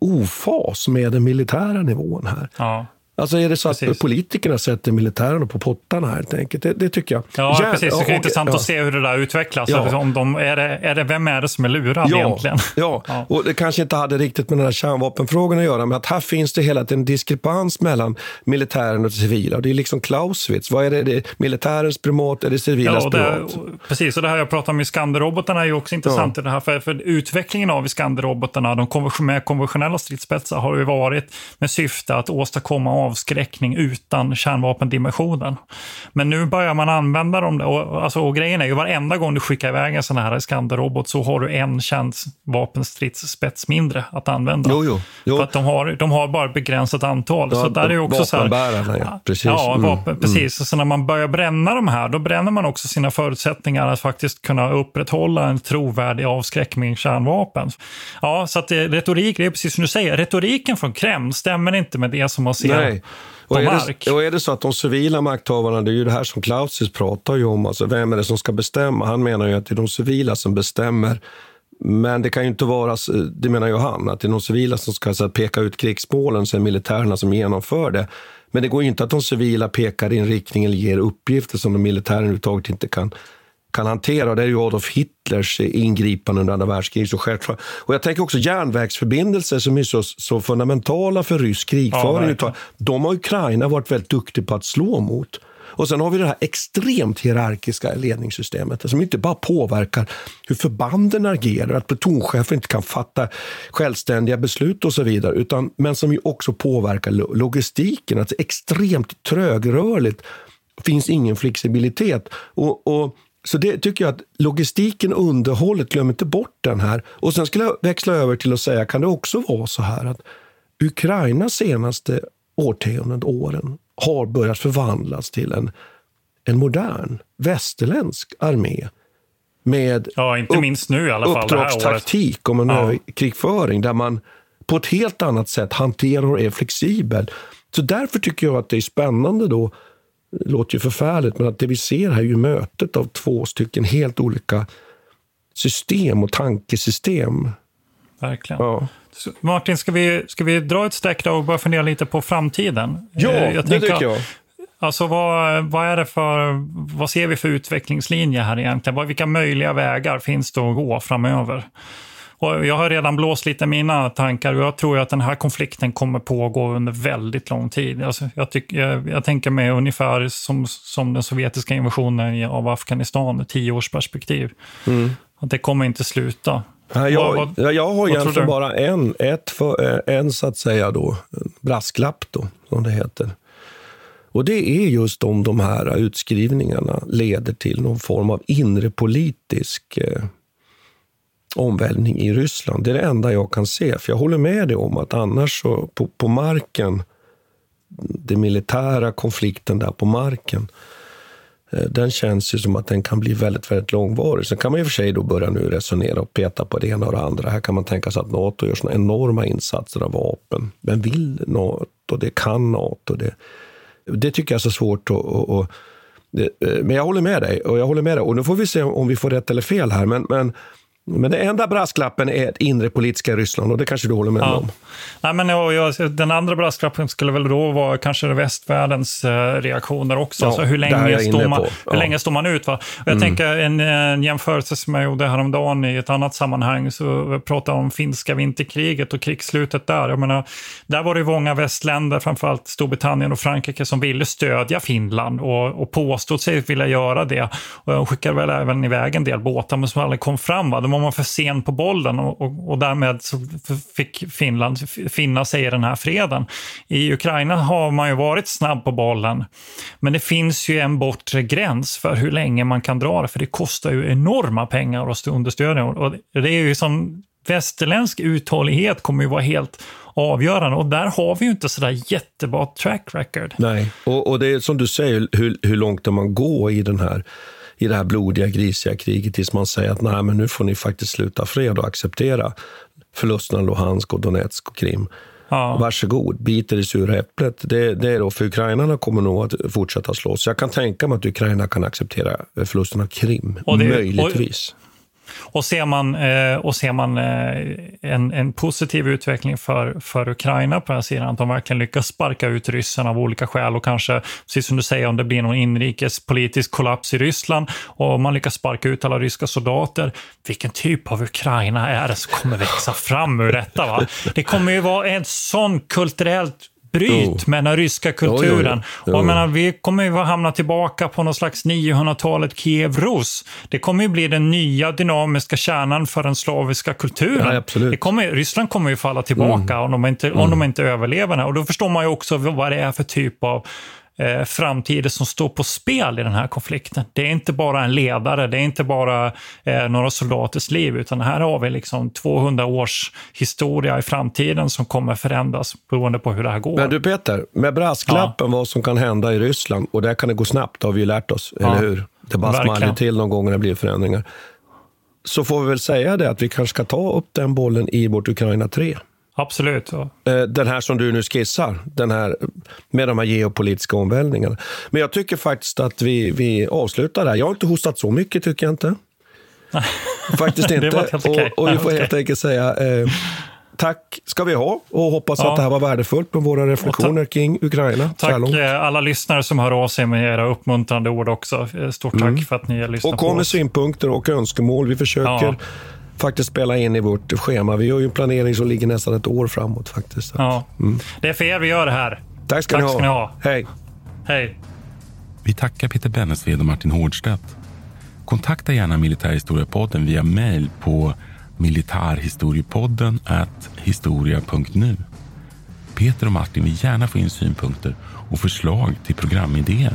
ofas med den militära nivån här. Ja. Alltså är det så precis. att politikerna sätter militärerna på pottarna här, helt enkelt? Det, det tycker jag. Ja, ja precis. Det är intressant ja. att se hur det där utvecklas. Ja. Om de, är det, är det, vem är det som är lurad ja. egentligen? Ja. ja, och det kanske inte hade riktigt med den här kärnvapenfrågan att göra, men att här finns det hela tiden en diskrepans mellan militären och det civila. Det är liksom Clausewitz. Vad är det? det är militärens primat, det civilas ja, primat? Precis, och det här jag pratar om Iskander-robotarna är ju också intressant i det här. För, för utvecklingen av Iskander-robotarna, de konvention, konventionella stridsspetsar, har ju varit med syfte att åstadkomma avskräckning utan kärnvapendimensionen. Men nu börjar man använda dem. Och, alltså, och grejen är ju varenda gång du skickar iväg en sån här Iskander-robot så har du en kärnvapenstridsspets mindre att använda. Jo, jo, jo. För att de har, de har bara ett begränsat antal. Ja, så där är också så här, ja. Precis. Ja, mm, vapen, mm. precis. Mm. Så när man börjar bränna de här, då bränner man också sina förutsättningar att faktiskt kunna upprätthålla en trovärdig avskräckning kärnvapen. Ja, så att det, retorik, det är precis som du säger, retoriken från Kreml stämmer inte med det som man ser Nej. Och är, det, och är det så att de civila makthavarna, det är ju det här som Clausewitz pratar ju om, alltså vem är det som ska bestämma? Han menar ju att det är de civila som bestämmer. Men det kan ju inte vara, det menar ju han, att det är de civila som ska så peka ut krigsmålen, sen militärerna som genomför det. Men det går ju inte att de civila pekar i en riktning eller ger uppgifter som de militära överhuvudtaget inte kan kan hantera. Det är ju Adolf Hitlers ingripande under andra världskriget. Så självklart. Och jag tänker också järnvägsförbindelser som är så, så fundamentala för rysk krigföring. Ja, de har Ukraina varit väldigt duktig på att slå mot. Och sen har vi det här extremt hierarkiska ledningssystemet som inte bara påverkar hur förbanden agerar, att plutonchefer inte kan fatta självständiga beslut och så vidare, utan, men som ju också påverkar logistiken. Alltså extremt trögrörligt. Det finns ingen flexibilitet. Och, och Så det tycker jag att logistiken och underhållet, glöm inte bort den här. Och sen skulle jag växla över till att säga, kan det också vara så här att Ukraina senaste årtiondet, åren, har börjat förvandlas till en, en modern västerländsk armé med ja, inte minst nu i alla fall, uppdragstaktik och manöverkrigföring ja. där man på ett helt annat sätt hanterar och är flexibel. Så därför tycker jag att det är spännande då, det låter ju förfärligt, men att det vi ser här är ju mötet av två stycken helt olika system och tankesystem. Verkligen. Ja. Martin, ska vi, ska vi dra ett streck och börja fundera lite på framtiden? Ja, eh, jag det tycker jag. Alltså vad, vad, är det för, vad ser vi för utvecklingslinje här egentligen? Vilka möjliga vägar finns det att gå framöver? Och jag har redan blåst lite mina tankar och jag tror att den här konflikten kommer pågå under väldigt lång tid. Alltså jag, tyck, jag, jag tänker mig ungefär som, som den sovjetiska invasionen av Afghanistan, ett tioårsperspektiv. Mm. Att det kommer inte sluta. Ja, jag, vad, vad, jag har egentligen bara en, ett för, eh, en så att säga då, brasklapp då, som det heter. Och det är just om de här utskrivningarna leder till någon form av inre politisk eh, omvälvning i Ryssland. Det är det enda jag kan se. För jag håller med dig om att annars så på, på marken, den militära konflikten där på marken, eh, den känns ju som att den kan bli väldigt, väldigt långvarig. Sen kan man i och för sig då börja nu resonera och peta på det ena och det andra. Här kan man tänka sig att Nato gör såna enorma insatser av vapen. Men vill Nato det? Kan Nato det? Det tycker jag är så svårt att, att, att eh, men jag håller med dig. Och jag håller med dig. Och nu får vi se om vi får rätt eller fel här. Men, men men den enda brasklappen är ett inre politiska Ryssland och det kanske du håller med ja. om? Nej, men jag, jag, den andra brasklappen skulle väl då vara kanske västvärldens eh, reaktioner också. Ja, alltså hur, länge står man, ja. hur länge står man ut? Va? Och jag mm. tänker en, en jämförelse som jag gjorde häromdagen i ett annat sammanhang. Så pratade om finska vinterkriget och krigsslutet där. Jag menar, där var det många västländer, framförallt Storbritannien och Frankrike, som ville stödja Finland och, och påstod sig vilja göra det. Och de skickade väl även iväg en del båtar, men som aldrig kom fram. Va? Var man för sen på bollen och, och, och därmed så fick Finland finna sig i den här freden. I Ukraina har man ju varit snabb på bollen, men det finns ju en bortre gräns för hur länge man kan dra det, för det kostar ju enorma pengar att understödja. Och det är ju som västerländsk uthållighet kommer ju vara helt avgörande och där har vi ju inte sådär jättebra track record. Nej, och, och det är som du säger, hur, hur långt kan man gå i den här i det här blodiga, grisiga kriget tills man säger att nej, men nu får ni faktiskt sluta fred och acceptera förlusterna Luhansk och Donetsk och Krim. Ja. Varsågod, bit i sura äpplet. Det, det är då, för ukrainarna kommer nog att fortsätta slåss. Jag kan tänka mig att Ukraina kan acceptera förlusten av Krim, det, möjligtvis. Och, ser man, eh, och ser man eh, en, en positiv utveckling för, för Ukraina på den här sidan, att de verkligen lyckas sparka ut ryssarna av olika skäl och kanske, precis som du säger, om det blir någon inrikespolitisk kollaps i Ryssland och man lyckas sparka ut alla ryska soldater, vilken typ av Ukraina är det som kommer växa fram ur detta? Va? Det kommer ju vara en sån kulturellt bryt med den ryska kulturen. Och jag menar, vi kommer ju hamna tillbaka på någon slags 900-talet Kiev-Rus. Det kommer ju bli den nya dynamiska kärnan för den slaviska kulturen. Ja, det kommer, Ryssland kommer ju falla tillbaka mm. om, de inte, mm. om de inte överlever. Det. Och då förstår man ju också vad det är för typ av eh, framtider som står på spel i den här konflikten. Det är inte bara en ledare, det är inte bara eh, några soldaters liv, utan här har vi liksom 200 års historia i framtiden som kommer förändras beroende på hur det här går. Men du Peter, med brasklappen ja. vad som kan hända i Ryssland, och där kan det gå snabbt, har vi ju lärt oss, ja. eller hur? Det bara smaller till någon gång när det blir förändringar. Så får vi väl säga det att vi kanske ska ta upp den bollen i vårt Ukraina 3. Absolut. Ja. Eh, den här som du nu skissar, den här, med de här geopolitiska omvälvningarna. Men jag tycker faktiskt att vi, vi avslutar där. Jag har inte hostat så mycket, tycker jag inte. Faktiskt inte. okay. och, och, vi får okay. helt enkelt säga eh, tack ska vi ha och hoppas ja. att det här var värdefullt med våra reflektioner kring Ukraina. Tack eh, alla lyssnare som hör av sig med era uppmuntrande ord också. Stort tack mm. för att ni har lyssnat Och kom med synpunkter och önskemål. Vi försöker ja faktiskt spela in i vårt schema. Vi har ju en planering som ligger nästan ett år framåt faktiskt. Ja. Mm. Det är för er vi gör det här. Tack ska, Tack ni, ha. ni ha. Hej. Hej. Vi tackar Peter Bennesved och Martin Hårdstedt. Kontakta gärna Militärhistoriepodden via mejl på militarhistoriepodden historia.nu. Peter och Martin vill gärna få in synpunkter och förslag till programidéer.